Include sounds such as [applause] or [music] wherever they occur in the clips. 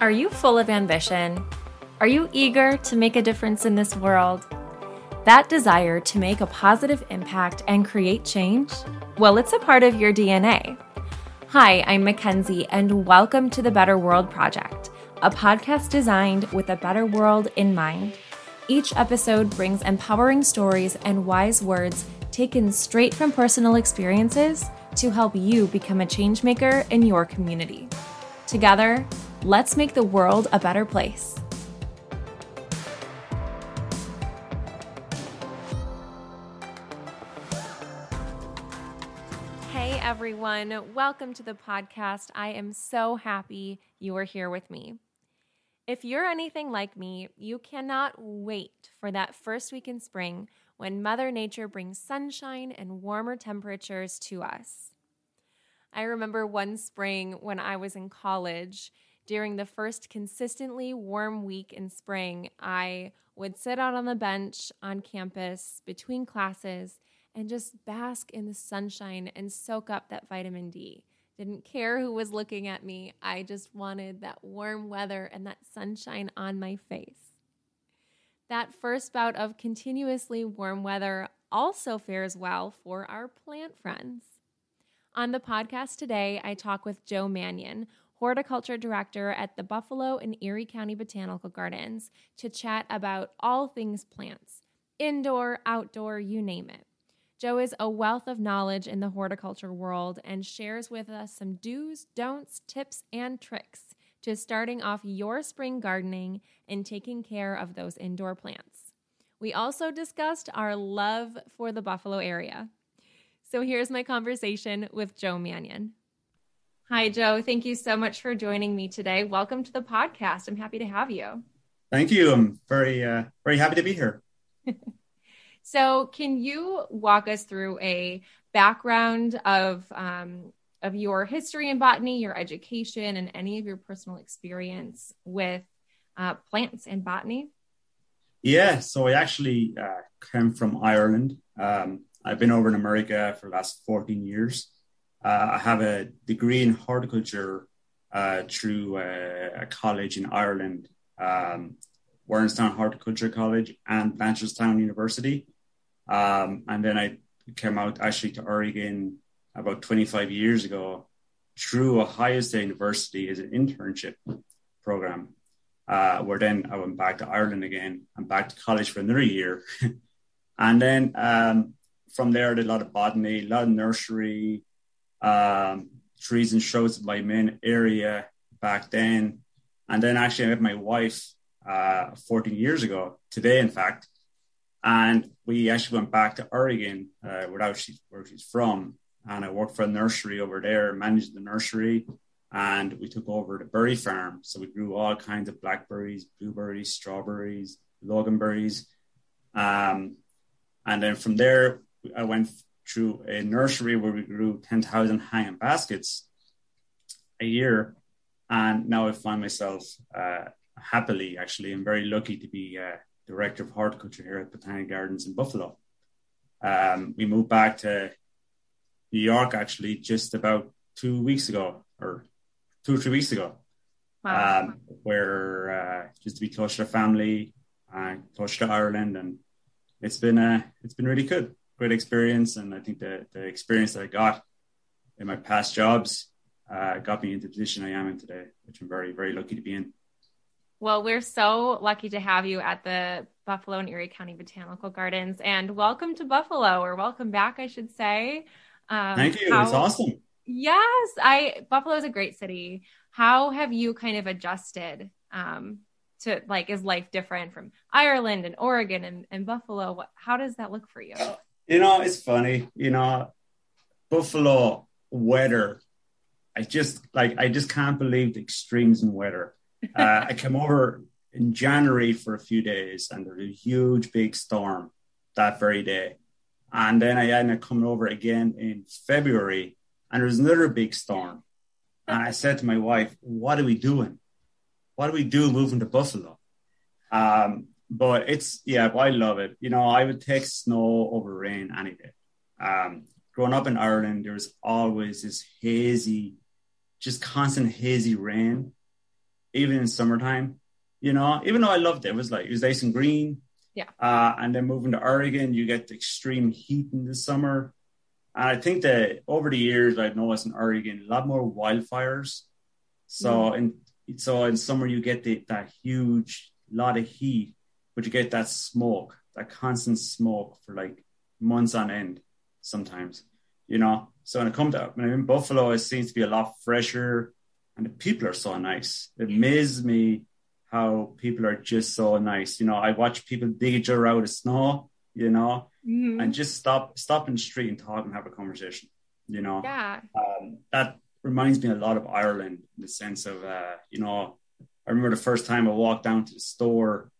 Are you full of ambition? Are you eager to make a difference in this world? That desire to make a positive impact and create change? Well, it's a part of your DNA. Hi, I'm Mackenzie, and welcome to the Better World Project, a podcast designed with a better world in mind. Each episode brings empowering stories and wise words taken straight from personal experiences to help you become a changemaker in your community. Together, let's make the world a better place. Hey everyone, welcome to the podcast. I am so happy you are here with me. If you're anything like me, you cannot wait for that first week in spring when Mother Nature brings sunshine and warmer temperatures to us. I remember one spring when I was in college, during the first consistently warm week in spring, I would sit out on the bench on campus between classes and just bask in the sunshine and soak up that vitamin D. Didn't care who was looking at me. I just wanted that warm weather and that sunshine on my face. That first bout of continuously warm weather also fares well for our plant friends. On the podcast today, I talk with Joe Mannion, horticulture director at the Buffalo and Erie County Botanical Gardens, to chat about all things plants indoor, outdoor, you name it. Joe is a wealth of knowledge in the horticulture world and shares with us some do's, don'ts, tips, and tricks to starting off your spring gardening and taking care of those indoor plants. We also discussed our love for the Buffalo area. So here's my conversation with Joe Mannion. Hi, Joe. Thank you so much for joining me today. Welcome to the podcast. I'm happy to have you. Thank you. I'm very, uh, very happy to be here. [laughs] so, can you walk us through a background of um, of your history in botany, your education, and any of your personal experience with uh, plants and botany? Yeah. So I actually uh, came from Ireland. Um, I've been over in America for the last 14 years. Uh, I have a degree in horticulture uh, through uh, a college in Ireland, um, Warrenstown Horticulture College and Blanchardstown University. Um, and then I came out actually to Oregon about 25 years ago through Ohio State University as an internship program. Uh, where then I went back to Ireland again and back to college for another year. [laughs] and then um, from there, I did a lot of botany, a lot of nursery, um, trees and shrubs my main area back then. And then actually, I met my wife uh, 14 years ago, today, in fact. And we actually went back to Oregon, uh, where, she's, where she's from. And I worked for a nursery over there, managed the nursery. And we took over the berry farm. So we grew all kinds of blackberries, blueberries, strawberries, loganberries. Um, and then from there, I went through a nursery where we grew 10,000 hanging baskets a year. And now I find myself uh, happily, actually, I'm very lucky to be uh, director of horticulture here at Botanic Gardens in Buffalo. Um, we moved back to New York actually just about two weeks ago, or two or three weeks ago, wow. um, where uh, just to be close to family, uh, close to Ireland, and it's been uh, it's been really good great experience. And I think the, the experience that I got in my past jobs uh, got me into the position I am in today, which I'm very, very lucky to be in. Well, we're so lucky to have you at the Buffalo and Erie County Botanical Gardens. And welcome to Buffalo, or welcome back, I should say. Um, Thank you. How, it's awesome. Yes, I Buffalo is a great city. How have you kind of adjusted um, to like is life different from Ireland and Oregon and, and Buffalo? What, how does that look for you? You know, it's funny. You know, Buffalo weather. I just like I just can't believe the extremes in weather. [laughs] Uh, I came over in January for a few days, and there was a huge big storm that very day. And then I ended up coming over again in February, and there was another big storm. And I said to my wife, "What are we doing? What do we do moving to Buffalo?" Um, but it's yeah, I love it. You know, I would take snow over rain any day. Um, growing up in Ireland, there was always this hazy, just constant hazy rain, even in summertime. You know, even though I loved it, it was like it was nice and green. Yeah. Uh, and then moving to Oregon, you get the extreme heat in the summer. And I think that over the years, I've noticed in Oregon a lot more wildfires. So mm. in so in summer you get the, that huge lot of heat, but you get that smoke, that constant smoke for like months on end sometimes. You know, so when it comes to when I'm in Buffalo, it seems to be a lot fresher, and the people are so nice. It amazes me how people are just so nice. You know, I watch people dig each other out of snow, you know, mm-hmm. and just stop stop in the street and talk and have a conversation. You know, yeah, um, that reminds me a lot of Ireland in the sense of, uh, you know, I remember the first time I walked down to the store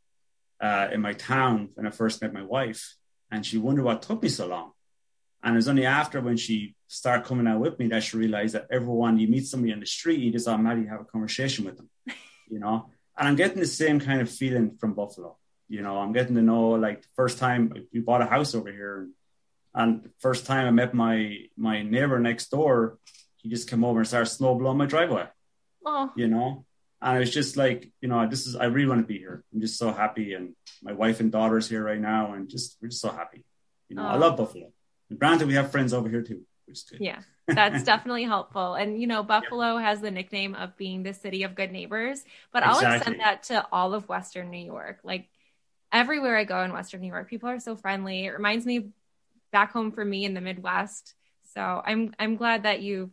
uh, in my town when I first met my wife, and she wondered what took me so long. And it was only after when she started coming out with me that she realized that everyone you meet somebody on the street, you just automatically have a conversation with them, you know. And I'm getting the same kind of feeling from Buffalo. You know, I'm getting to know like the first time we bought a house over here, and, the first time I met my my neighbor next door, he just came over and started snow blowing my driveway. Oh, you know, and it was just like, you know, this is I really want to be here. I'm just so happy, and my wife and daughter's here right now, and just we're just so happy. You know, oh. I love Buffalo. And granted, we have friends over here too, which is good. Yeah, that's [laughs] definitely helpful. And you know, Buffalo yeah. has the nickname of being the city of good neighbors, but exactly. I'll extend that to all of Western New York. Like everywhere I go in Western New York, people are so friendly. It reminds me back home for me in the Midwest. So I'm I'm glad that you've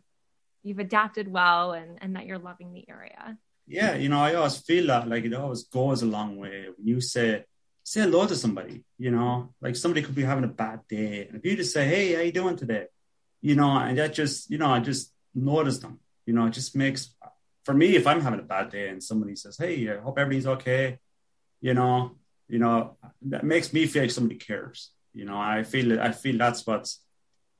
you've adapted well and and that you're loving the area. Yeah, you know, I always feel that like it always goes a long way. When you say say hello to somebody, you know, like somebody could be having a bad day. And if you just say, Hey, how you doing today? You know, and that just, you know, I just notice them, you know, it just makes, for me, if I'm having a bad day and somebody says, Hey, I hope everything's okay, you know, you know, that makes me feel like somebody cares, you know, I feel, I feel that's what's,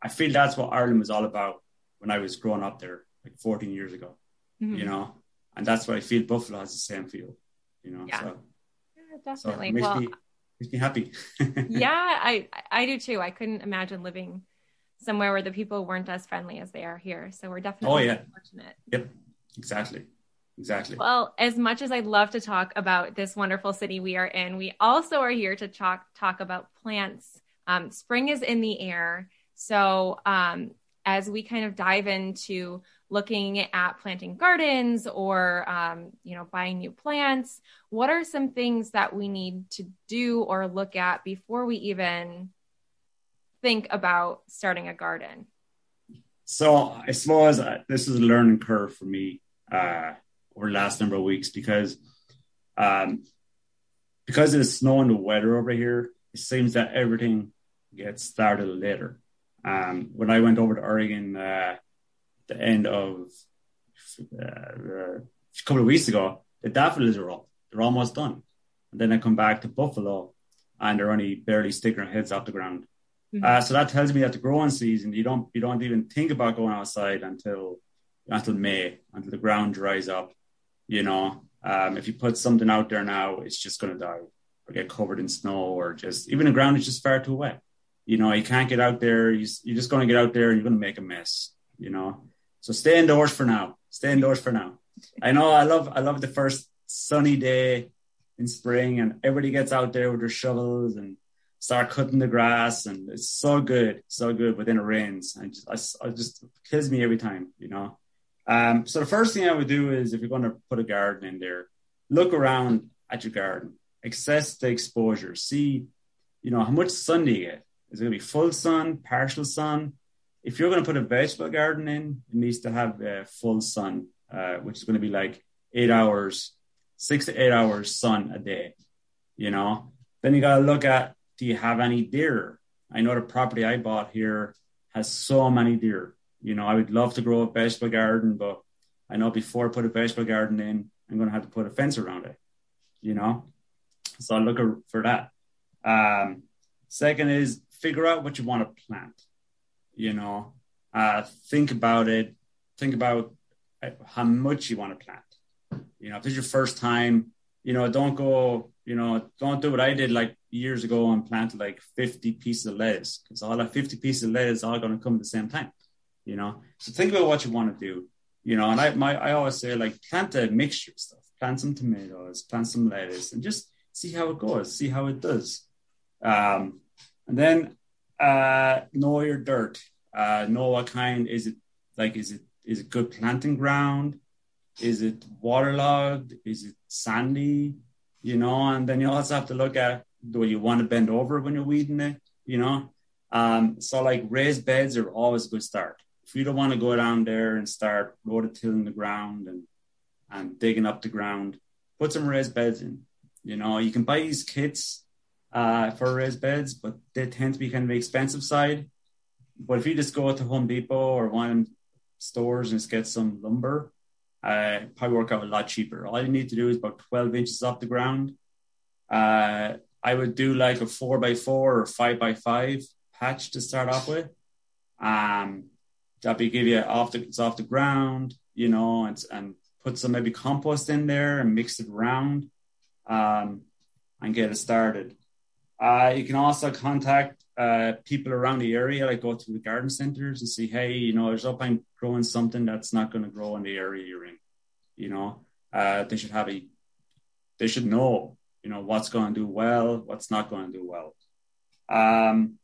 I feel that's what Ireland was all about when I was growing up there like 14 years ago, mm-hmm. you know, and that's what I feel Buffalo has the same feel, you know, yeah. so definitely. So makes well, me makes me happy. [laughs] yeah, I I do too. I couldn't imagine living somewhere where the people weren't as friendly as they are here. So we're definitely oh, yeah. fortunate. Yep, exactly. Exactly. Well, as much as I'd love to talk about this wonderful city we are in, we also are here to talk talk about plants. Um, spring is in the air, so um, as we kind of dive into looking at planting gardens or um, you know buying new plants. What are some things that we need to do or look at before we even think about starting a garden? So i suppose uh, this is a learning curve for me uh, over the last number of weeks because um, because of the snow and the weather over here it seems that everything gets started later. Um, when i went over to oregon uh, the end of uh, a couple of weeks ago, the daffodils are up. They're almost done. And then I come back to Buffalo and they're only barely sticking their heads off the ground. Mm-hmm. Uh, so that tells me that the growing season, you don't you don't even think about going outside until until May, until the ground dries up. You know, um, if you put something out there now, it's just going to die or get covered in snow or just even the ground is just far too wet. You know, you can't get out there. You, you're just going to get out there and you're going to make a mess. You know, so stay indoors for now. Stay indoors for now. I know I love I love the first sunny day in spring and everybody gets out there with their shovels and start cutting the grass and it's so good, so good. But then it rains and just, I, I just kills me every time, you know. Um, so the first thing I would do is if you're going to put a garden in there, look around at your garden, assess the exposure, see, you know, how much sun do you get? Is it going to be full sun, partial sun? If you're going to put a vegetable garden in, it needs to have uh, full sun, uh, which is going to be like eight hours, six to eight hours sun a day. You know, then you got to look at do you have any deer? I know the property I bought here has so many deer. You know, I would love to grow a vegetable garden, but I know before I put a vegetable garden in, I'm going to have to put a fence around it. You know, so I look for that. Um, second is figure out what you want to plant you know uh, think about it think about uh, how much you want to plant. You know if it's your first time you know don't go you know don't do what i did like years ago and plant like 50 pieces of lettuce because all that 50 pieces of lettuce are all going to come at the same time you know? So think about what you want to do you know? And i my i always say like plant a mixture of stuff. Plant some tomatoes, plant some lettuce, and just see how it goes, see how it does. Um, and then uh, know your dirt. Uh, know what kind is it like? Is it is it good planting ground? Is it waterlogged? Is it sandy? You know, and then you also have to look at do you want to bend over when you're weeding it? You know, um, so like raised beds are always a good start. If you don't want to go down there and start rototilling the ground and and digging up the ground, put some raised beds in. You know, you can buy these kits uh, for raised beds, but they tend to be kind of the expensive side. But if you just go to Home Depot or one of stores and just get some lumber, uh, probably work out a lot cheaper. All you need to do is about 12 inches off the ground. Uh, I would do like a four by four or five by five patch to start off with. Um, that will give you off the it's off the ground, you know, and and put some maybe compost in there and mix it around, um, and get it started. Uh, you can also contact uh, people around the area, like go to the garden centers and say, hey, you know, there's up I'm growing something that's not going to grow in the area you're in. You know, uh, they should have a, they should know, you know, what's going to do well, what's not going to do well. Um,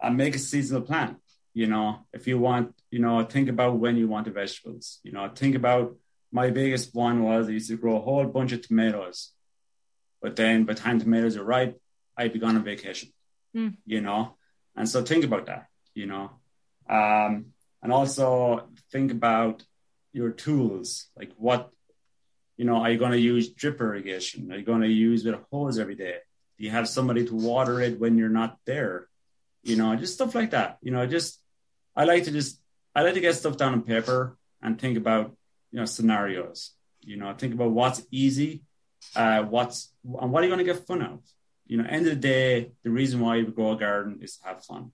and make a seasonal plan. You know, if you want, you know, think about when you want the vegetables. You know, think about my biggest one was I used to grow a whole bunch of tomatoes, but then by the time tomatoes are ripe, I'd be gone on vacation. Mm. You know, and so think about that. You know, um, and also think about your tools, like what, you know, are you going to use drip irrigation? Are you going to use with a hose every day? Do you have somebody to water it when you're not there? You know, just stuff like that. You know, just I like to just I like to get stuff down on paper and think about you know scenarios. You know, think about what's easy, uh, what's and what are you going to get fun out of. You know, end of the day, the reason why you grow a garden is to have fun.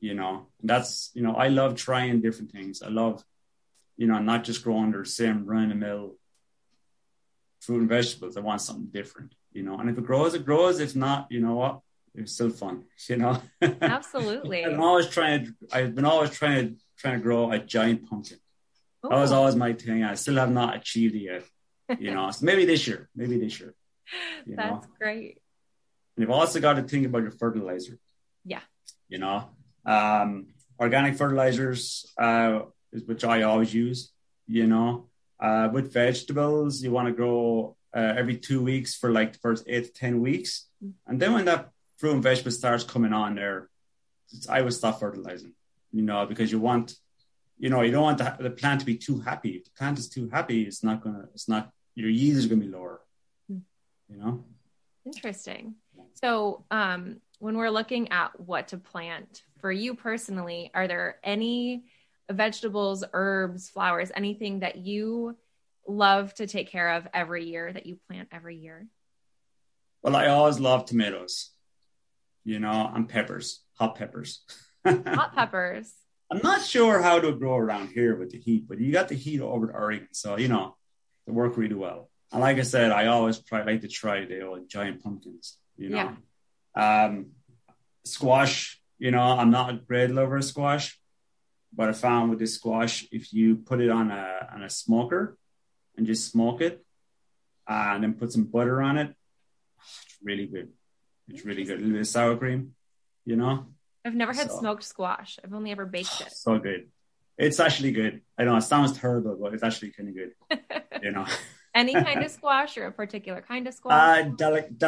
You know, and that's you know I love trying different things. I love you know not just growing the same run of mill fruit and vegetables. I want something different. You know, and if it grows, it grows. If not, you know what? it's still fun, [laughs] you know. Absolutely. [laughs] I'm always trying to. I've been always trying to trying to grow a giant pumpkin. Ooh. That was always my thing. I still have not achieved it yet. You know, [laughs] so maybe this year. Maybe this year. That's know? great. And you've also got to think about your fertilizer. Yeah. You know, um, organic fertilizers, uh, which I always use. You know, uh, with vegetables, you want to grow uh, every two weeks for like the first eight to ten weeks, mm. and then when that fruit and vegetable starts coming on there, I would stop fertilizing, you know, because you want, you know, you don't want the, the plant to be too happy. If the plant is too happy, it's not gonna, it's not, your yield is gonna be lower, hmm. you know. Interesting. So, um, when we're looking at what to plant for you personally, are there any vegetables, herbs, flowers, anything that you love to take care of every year that you plant every year? Well, I always love tomatoes you know, and peppers, hot peppers. [laughs] hot peppers. I'm not sure how to grow around here with the heat, but you got the heat over to Oregon, so you know, they work really well. And like I said, I always try like to try the old giant pumpkins. You know, yeah. um, squash. You know, I'm not a great lover of squash, but I found with this squash, if you put it on a on a smoker and just smoke it, uh, and then put some butter on it, it's really good. It's really good. A little bit of sour cream, you know. I've never had so, smoked squash. I've only ever baked it. So good. It's actually good. I know it sounds terrible, but it's actually kind of good. [laughs] you know. Any kind of squash or a particular kind of squash? Uh, squash. Delic-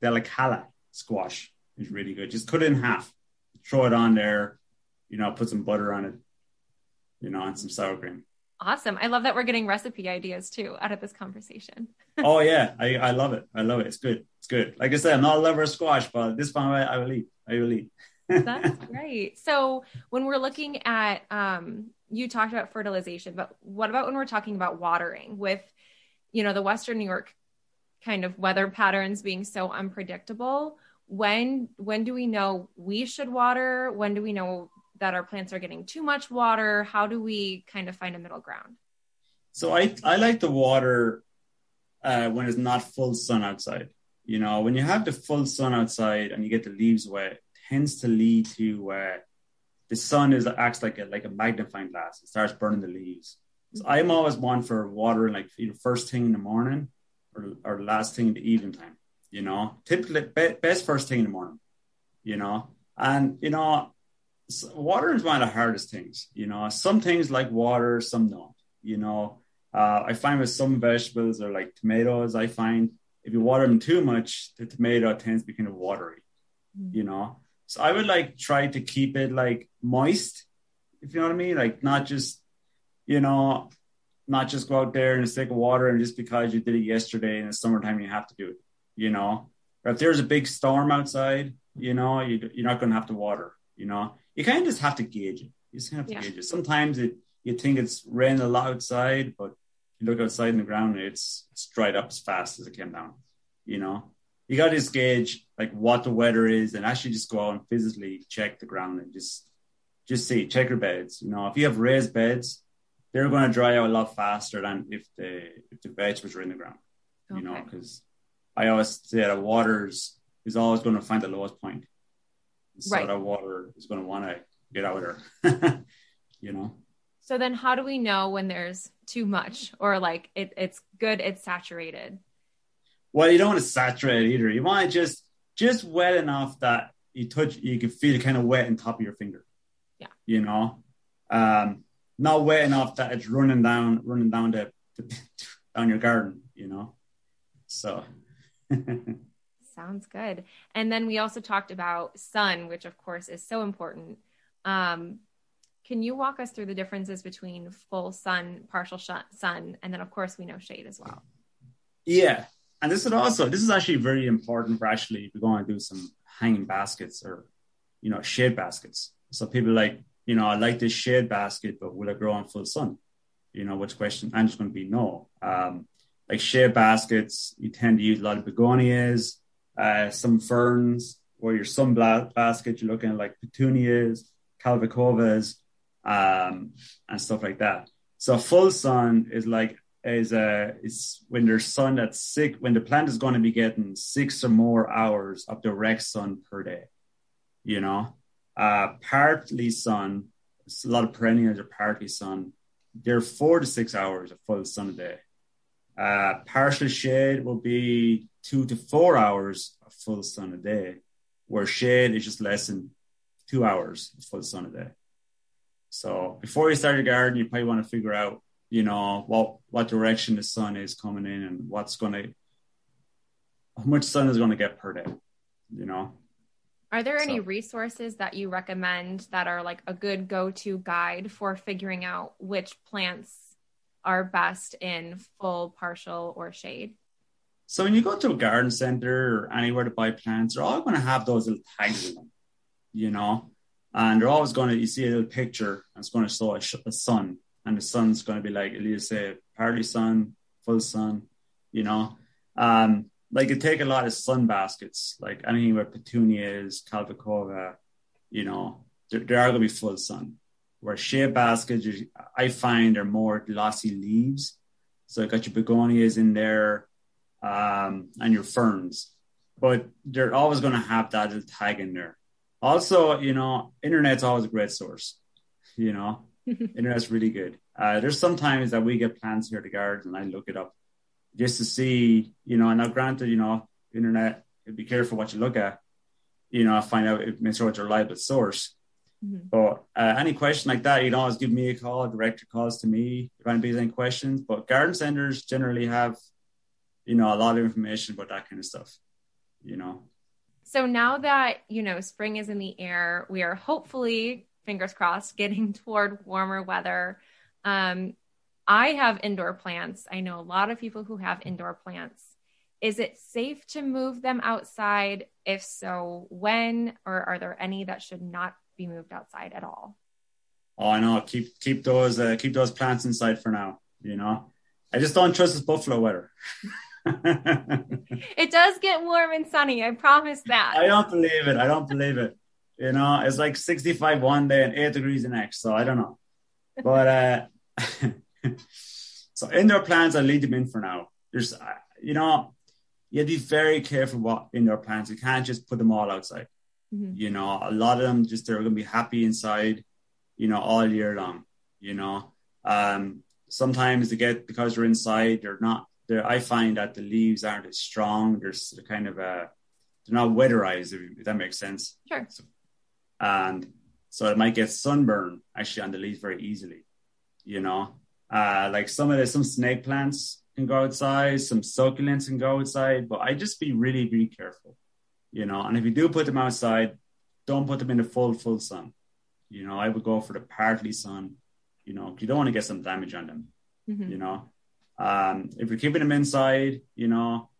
Delicata squash is really good. Just cut it in half, throw it on there, you know, put some butter on it, you know, and some sour cream. Awesome. I love that we're getting recipe ideas too out of this conversation. [laughs] oh yeah, I, I love it. I love it. It's good. It's good. Like I said, I'm not a lover of squash, but this one I, I will eat. I will eat. [laughs] That's great. So when we're looking at, um, you talked about fertilization, but what about when we're talking about watering with, you know, the Western New York kind of weather patterns being so unpredictable? When when do we know we should water? When do we know that our plants are getting too much water? How do we kind of find a middle ground? So I I like the water uh, when it's not full sun outside. You know, when you have the full sun outside and you get the leaves wet, tends to lead to uh, the sun is acts like a like a magnifying glass. It starts burning the leaves. So I'm always one for watering like first thing in the morning or, or last thing in the evening time. You know, typically be, best first thing in the morning. You know, and you know, water is one of the hardest things. You know, some things like water, some don't. You know, uh, I find with some vegetables or like tomatoes, I find if you water them too much, the tomato tends to be kind of watery. Mm. You know, so I would like try to keep it like moist, if you know what I mean, like not just you know, not just go out there and stick water and just because you did it yesterday in the summertime, you have to do it, you know. Or if there's a big storm outside, you know, you, you're not going to have to water, you know. You kind of just have to gauge it. You just have to yeah. gauge it. Sometimes it, you think it's raining a lot outside, but you look outside in the ground, it's, it's dried up as fast as it came down, you know. You got to just gauge like what the weather is and actually just go out and physically check the ground and just just see check your beds. You know, if you have raised beds, they're going to dry out a lot faster than if the if the vegetables are in the ground. Okay. You know, because I always say that water is, is always going to find the lowest point. So right. that water is going to want to get out of there. [laughs] you know. So then, how do we know when there's too much or like it, it's good, it's saturated? Well, you don't want to saturate either. You want to just just wet enough that you touch, you can feel it kind of wet on top of your finger. Yeah. You know, um, not wet enough that it's running down, running down the, the down your garden, you know. So [laughs] sounds good. And then we also talked about sun, which of course is so important. Um, can you walk us through the differences between full sun, partial sun, and then of course we know shade as well? Yeah, and this is also this is actually very important for actually if you're going to do some hanging baskets or you know shade baskets. So people like you know, I like this shade basket, but will it grow in full sun? You know, which question? I'm just going to be no. Um, like shade baskets, you tend to use a lot of begonias, uh, some ferns, or your sun basket, you're looking at like petunias, calibrachoas, um, and stuff like that. So full sun is like is uh is when there's sun that's sick when the plant is going to be getting six or more hours of direct sun per day. You know, uh, partly sun, a lot of perennials are partly sun. They're four to six hours of full sun a day. Uh, partial shade will be two to four hours of full sun a day, where shade is just less than two hours of full sun a day. So before you start your garden, you probably want to figure out, you know, what what direction the sun is coming in and what's going to, how much sun is going to get per day, you know. Are there any so. resources that you recommend that are like a good go to guide for figuring out which plants are best in full, partial, or shade? So when you go to a garden center or anywhere to buy plants, they're all going to have those little tags in them, you know, and they're always going to, you see a little picture and it's going to show a, a sun and the sun's going to be like, it'll say partly sun, full sun, you know. Um, like you take a lot of sun baskets, like anything with petunias, calibrachoa, you know, they are going to be full sun. Where shade baskets, I find are more glossy leaves. So you got your begonias in there um, and your ferns, but they're always going to have that little tag in there. Also, you know, internet's always a great source. You know, internet's really good. Uh, there's sometimes that we get plants here at the garden and I look it up just to see, you know, and now granted, you know, internet, be careful what you look at, you know, find out, make sure it's a reliable source. Mm-hmm. But uh, any question like that, you can always give me a call, direct your calls to me if anybody's any questions. But garden centers generally have, you know, a lot of information about that kind of stuff, you know. So now that, you know, spring is in the air, we are hopefully, fingers crossed, getting [laughs] toward warmer weather. Um, I have indoor plants. I know a lot of people who have indoor plants. Is it safe to move them outside? If so, when? Or are there any that should not be moved outside at all? Oh, I know. Keep keep those uh, keep those plants inside for now. You know, I just don't trust this buffalo weather. [laughs] [laughs] it does get warm and sunny. I promise that. I don't believe it. I don't believe it. You know, it's like 65 one day and eight degrees the next. So I don't know. But uh [laughs] so indoor plants, I leave them in for now. There's, uh, you know, you have to be very careful what indoor plants. You can't just put them all outside. Mm-hmm. You know, a lot of them just they're going to be happy inside, you know, all year long. You know, um, sometimes they get because they're inside, they're not. They're, I find that the leaves aren't as strong. They're, they're kind of uh, they're not weatherized. If, if that makes sense. Sure. So, and so it might get sunburn actually on the leaves very easily. You know, uh, like some of the some snake plants can go outside, some succulents can go outside, but I just be really, really careful. You know, and if you do put them outside, don't put them in the full full sun. You know, I would go for the partly sun. You know, you don't want to get some damage on them. Mhm. You know, um, if you're keeping them inside, you know,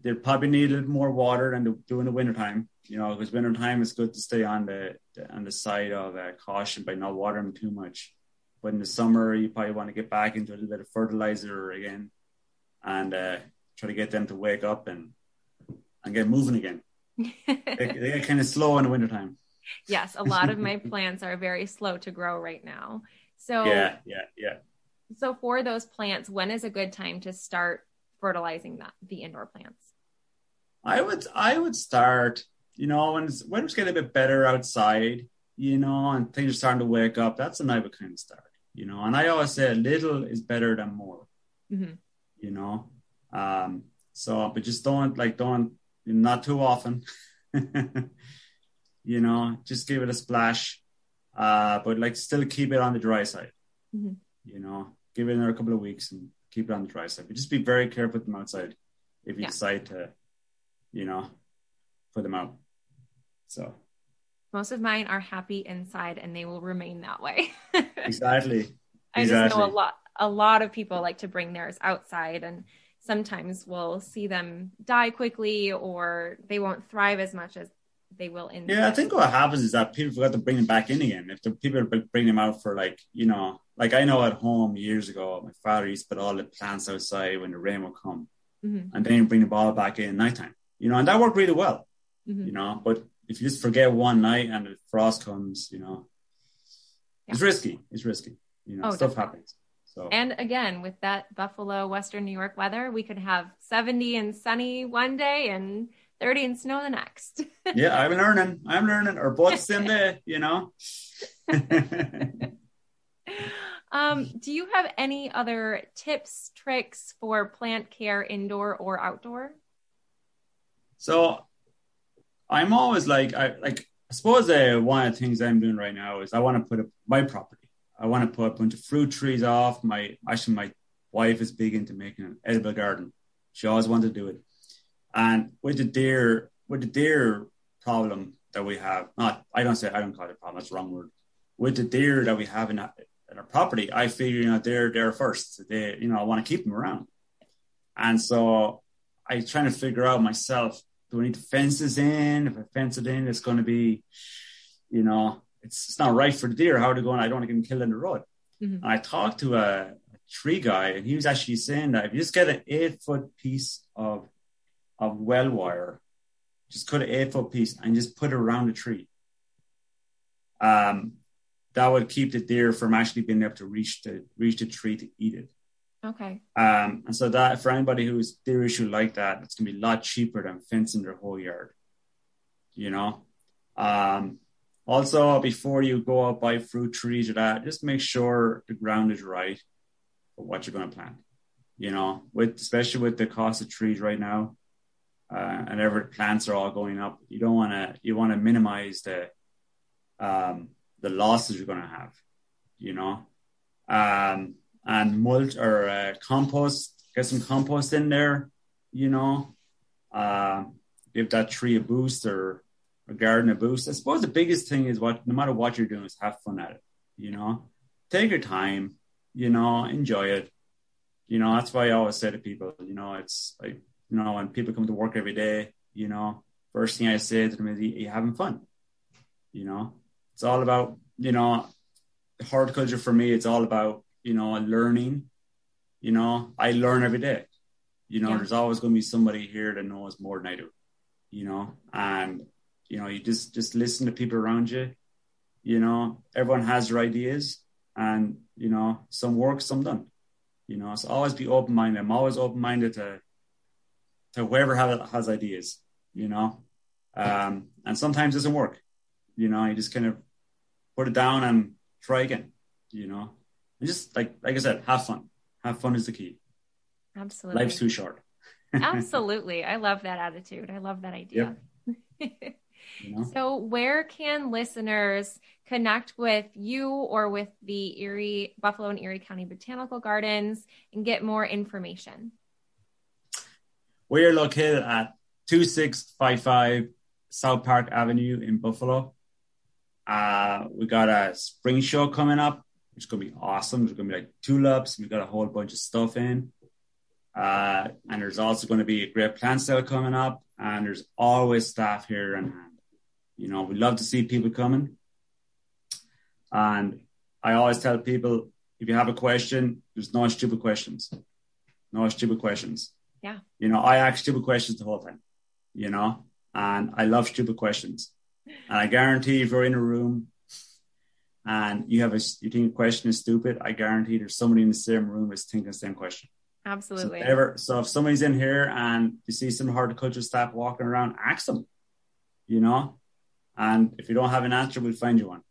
they probably need a little more water than in the wintertime. You know, because wintertime is good to stay on the, the on the side of uh, caution by not watering too much. But in the summer, you probably want to get back into a little bit of fertilizer again, and uh, try to get them to wake up and and get moving again. [laughs] They, they get kind of slow in the wintertime. yes, a lot of my [laughs] plants are very slow to grow right now. So Yeah, yeah, yeah. so for those plants, when is a good time to start fertilizing that the indoor plants? I would I would start, you know, when it's when it's getting a bit better outside, you know, and things are starting to wake up. That's when I would kind of start, you know. And I always say a little is better than more, Mhm. you know. Um, so, but just don't like don't not too often, [laughs] you know. Just give it a splash, uh, but like still keep it on the dry side, Mhm. you know. Give it another couple of weeks and keep it on the dry side. But just be very careful with them outside if you Yeah. decide to, you know, put them out. So Most of mine are happy inside and they will remain that way. [laughs] exactly. I just know a lot a lot of people like to bring theirs outside and sometimes we'll see them die quickly or they won't thrive as much as they will inside. Yeah, I think what happens is that people forgot to bring them back in again. If the people bring them out for like, you know, like I know at home years ago, my father used to put all the plants outside when the rain would come, Mhm, and then bring the ball back in at nighttime. You know, and that worked really well. mhm. You know, but if you just forget one night and the frost comes, you know, it's risky. It's risky. You know, Oh, stuff definitely. happens. So And again, with that Buffalo, Western New York weather, we could have 70 and sunny one day and 30 and snow the next. [laughs] yeah, I'm learning. I'm learning. Or both in there. You know. [laughs] um, do you have any other tips, tricks for plant care indoor or outdoor? So I'm always like, I like, I suppose uh, one of the things I'm doing right now is I want to put up my property. I want to put a bunch of fruit trees off. My actually, my wife is big into making an edible garden. She always wanted to do it. And with the deer, with the deer problem that we have, not I don't say I don't call it a problem. That's the wrong word. With the deer that we have in, our- in our property, I figure you know they're there first. They you know I want to keep them around. And so I trying to figure out myself do I need to fence this in? If I fence it in, it's going to be, you know, it's, it's not right for the deer. How are they going? I don't want to get them killed in the road. Mhm. And I talked to a, a tree guy, and he was actually saying that if you just get an eight foot piece of of well wire, just cut an eight foot piece and just put it around the tree, um, that would keep the deer from actually being able to reach the reach the tree to eat it. Okay. Um, and so that for anybody who's deer issue like that, it's gonna be a lot cheaper than fencing their whole yard. You know. Um, also, before you go out buy fruit trees or that, just make sure the ground is right for what you're gonna plant. You know, with especially with the cost of trees right now, uh, and every plants are all going up. You don't want to. You want to minimize the um, the losses you're gonna have. You know. Um, and mulch or uh, compost. Get some compost in there, you know. Uh, give that tree a boost or a garden a boost. I suppose the biggest thing is what, no matter what you're doing, is have fun at it. You know, take your time. You know, enjoy it. You know, that's why I always say to people, you know, it's like, you know, when people come to work every day, you know, first thing I say to them is, you having fun. You know, it's all about, you know, horticulture for me. It's all about you know, learning. You know, I learn every day. You know, Yeah. there's always going to be somebody here that knows more than I do. You know, and you know, you just just listen to people around you. You know, everyone has their ideas, and you know, some work, some don't. You know, so always be open minded. I'm always open minded to to whoever has, has ideas. You know, um, and sometimes it doesn't work. You know, you just kind of put it down and try again. You know, and just like like I said, have fun. have fun is the key. Absolutely. Life's too short. [laughs] Absolutely. I love that attitude. I love that idea. Yep. [laughs] you know? So, where can listeners connect with you or with the Erie, Buffalo and Erie County Botanical Gardens and get more information? We are located at 2655 South Park Avenue in Buffalo. Uh, we got a spring show coming up, which is going to be awesome. There's going to be like tulips. We've got a whole bunch of stuff in. Uh, and there's also going to be a great plant sale coming up. And there's always staff here on hand. You know, we love to see people coming. And I always tell people if you have a question, there's no stupid questions. No stupid questions. Yeah. You know, I ask stupid questions the whole time, you know, and I love stupid questions. And I guarantee if you're in a room and you have a you think a question is stupid, I guarantee there's somebody in the same room is thinking the same question. Absolutely. So, ever, so if somebody's in here and you see some hard to horticulture staff walking around, ask them, you know, and if you don't have an answer, we'll find you one.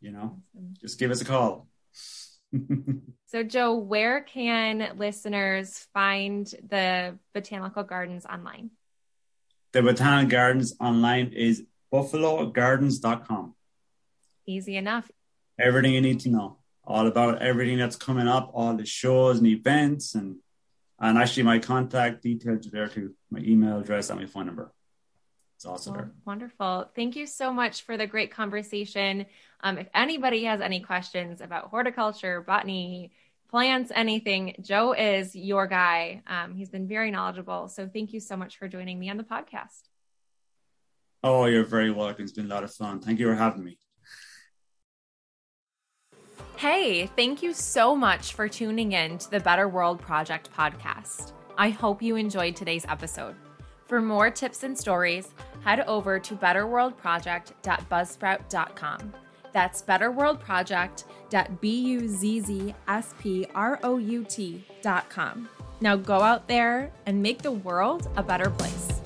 You know, awesome. just give us a call. [laughs] so, Joe, where can listeners find the botanical gardens online? The botanical gardens online is buffalogardens.com. Easy enough. Everything you need to know, all about everything that's coming up, all the shows and events, and and actually my contact details are there too, my email address and my phone number. It's also there. Wonderful. Thank you so much for the great conversation. Um, if anybody has any questions about horticulture, botany, plants, anything, Joe is your guy. Um, he's been very knowledgeable. So thank you so much for joining me on the podcast. Oh, you're very welcome. It's been a lot of fun. Thank you for having me. Hey, thank you so much for tuning in to the Better World Project podcast. I hope you enjoyed today's episode. For more tips and stories, head over to betterworldproject.buzzsprout.com. That's betterworldproject.buzzsprout.com. Now go out there and make the world a better place.